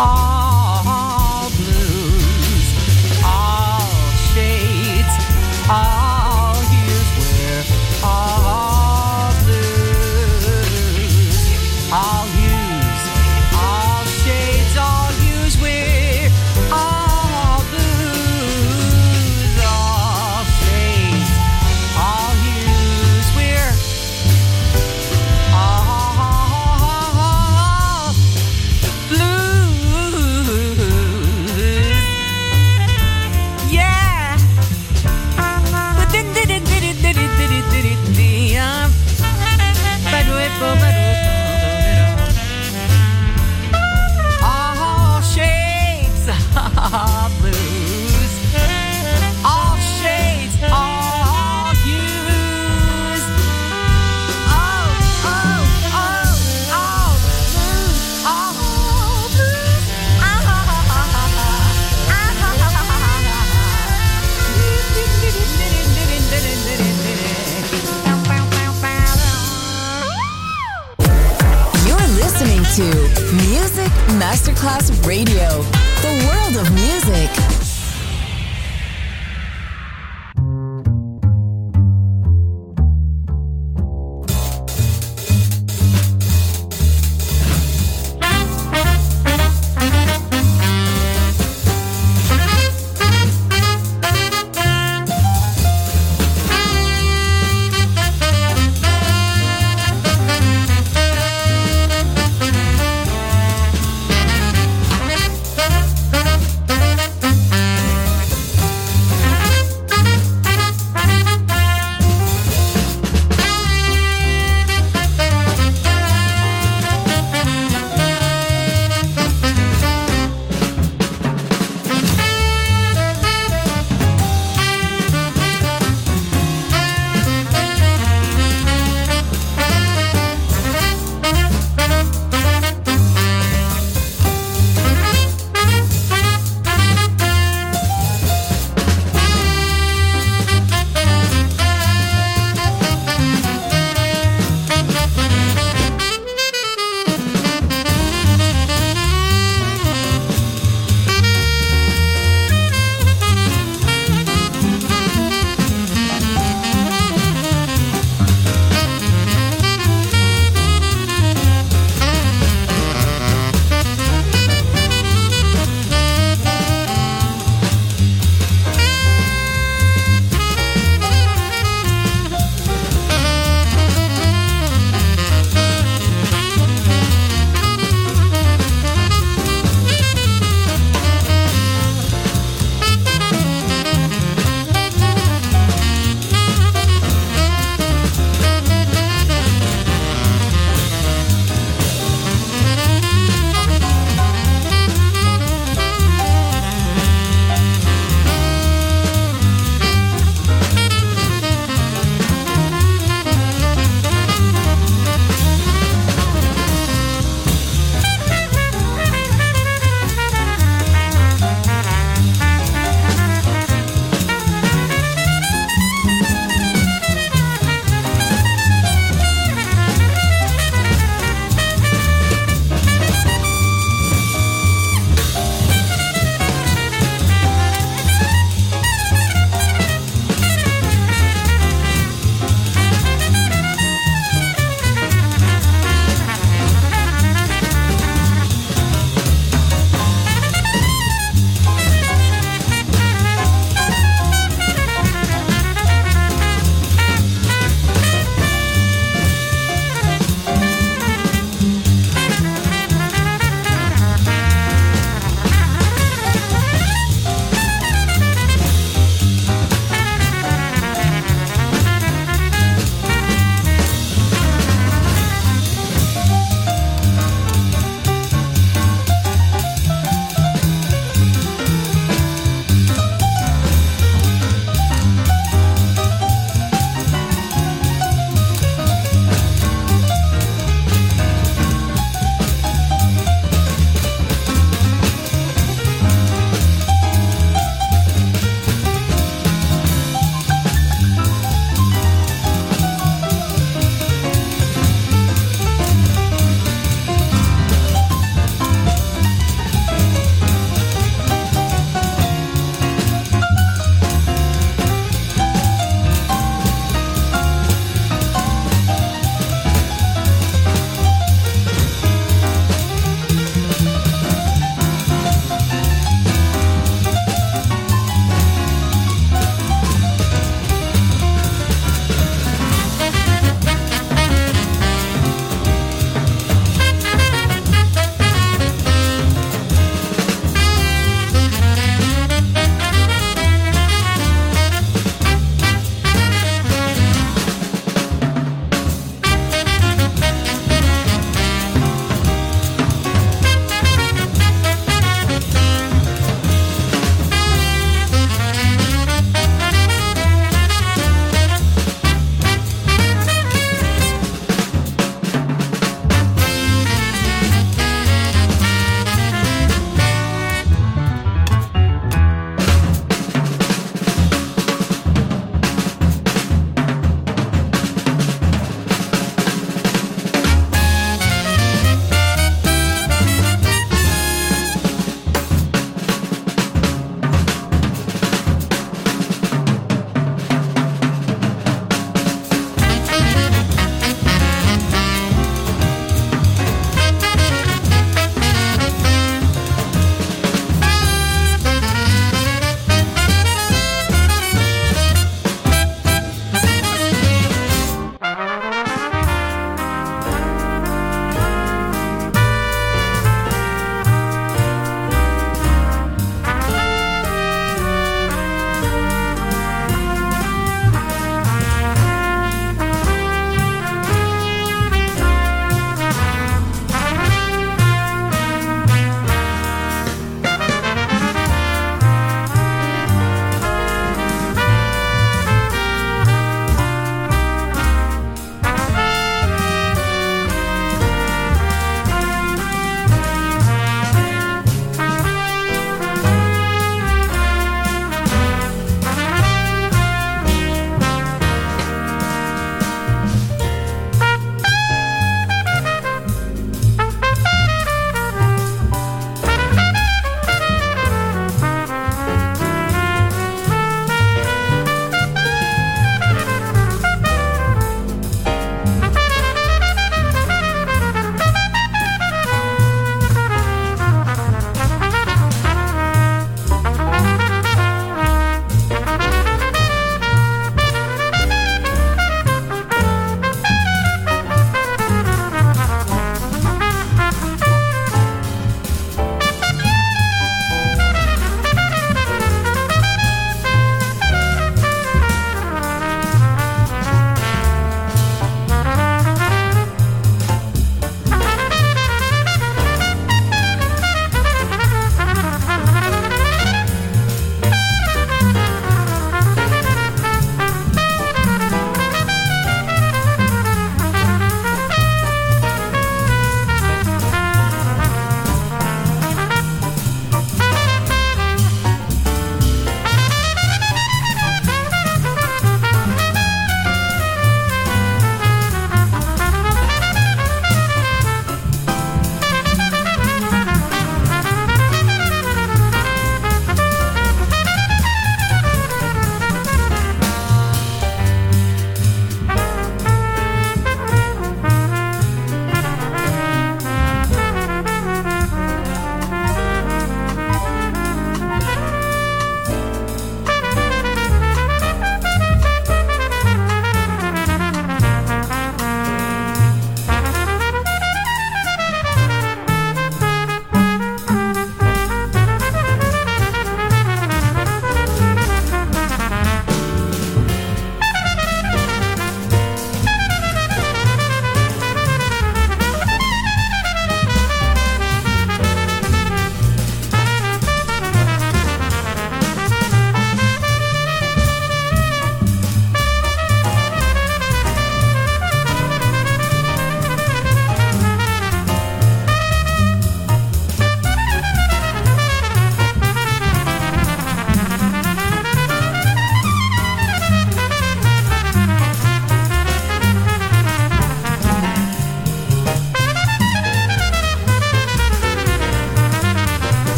All Masterclass Radio,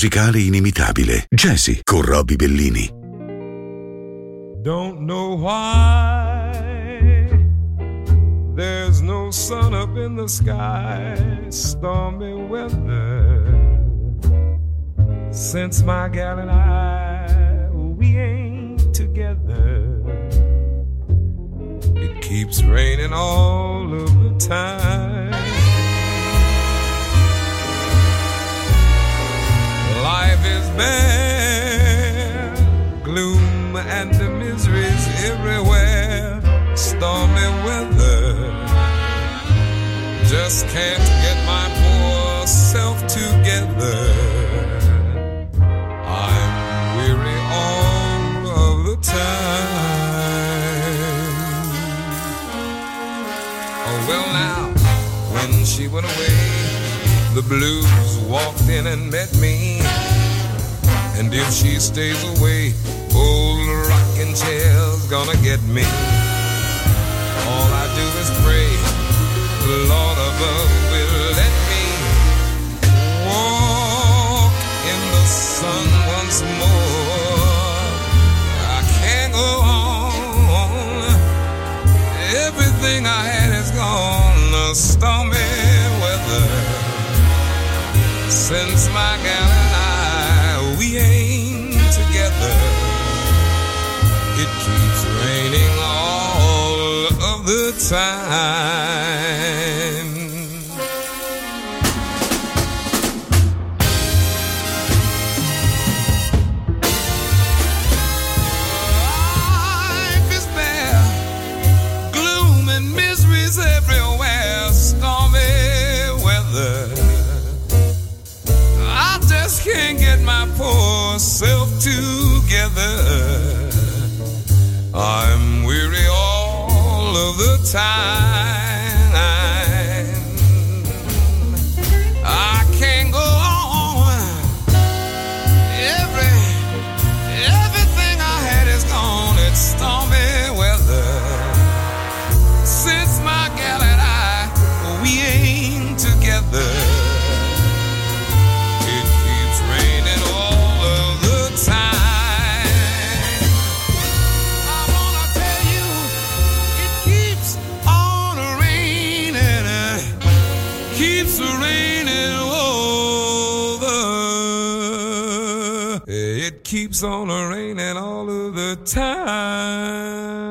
musicale inimitabile. Jazzy con Robbie Bellini. Don't know why there's no sun up in the sky, stormy weather. Since my gal and I, we ain't together. It keeps raining all of the time. Life is bare, gloom and the miseries everywhere, stormy weather. Just can't get my poor self together. I'm weary all of the time. Oh, well, now, when she went away, the blues walked in and met me. And if she stays away, old rocking chair's gonna get me. All I do is pray, the Lord above will let me walk in the sun once more. I can't go on. Everything I had is gone. A stormy weather since my gal It keeps raining all of the time. Keeps on raining all of the time.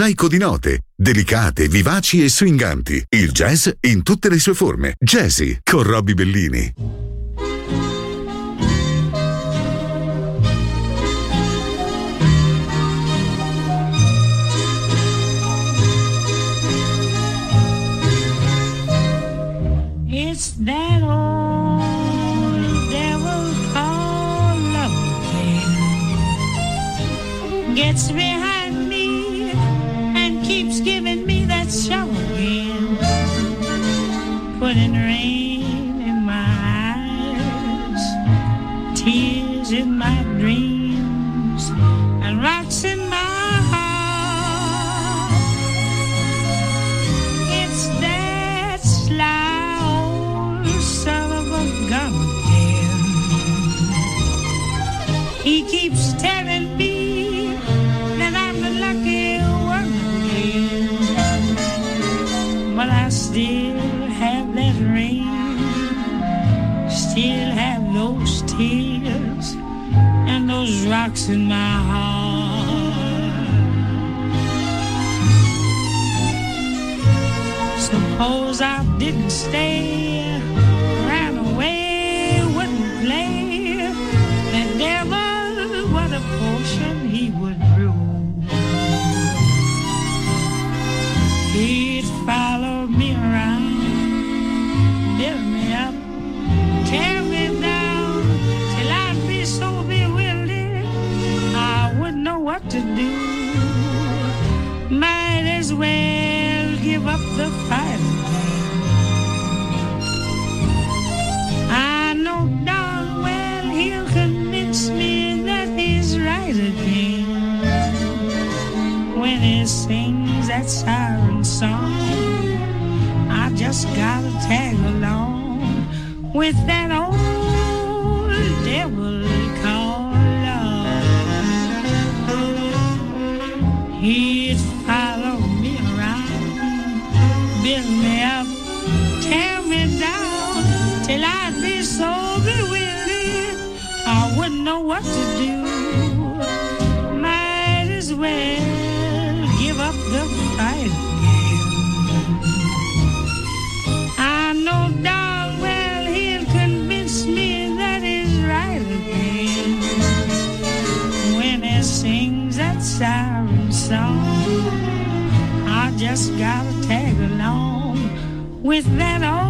mosaico di note, delicate, vivaci e swinganti. Il jazz in tutte le sue forme. Jazzy con Robbie Bellini. It's that old devil called love gets me rocks in my heart. Suppose I didn't stay. well give up the fight. I know darn well he'll convince me that he's right again when he sings that siren song. I just gotta tag along with that old devil. just gotta tag along with that old.